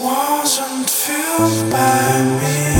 wasn't filled by me.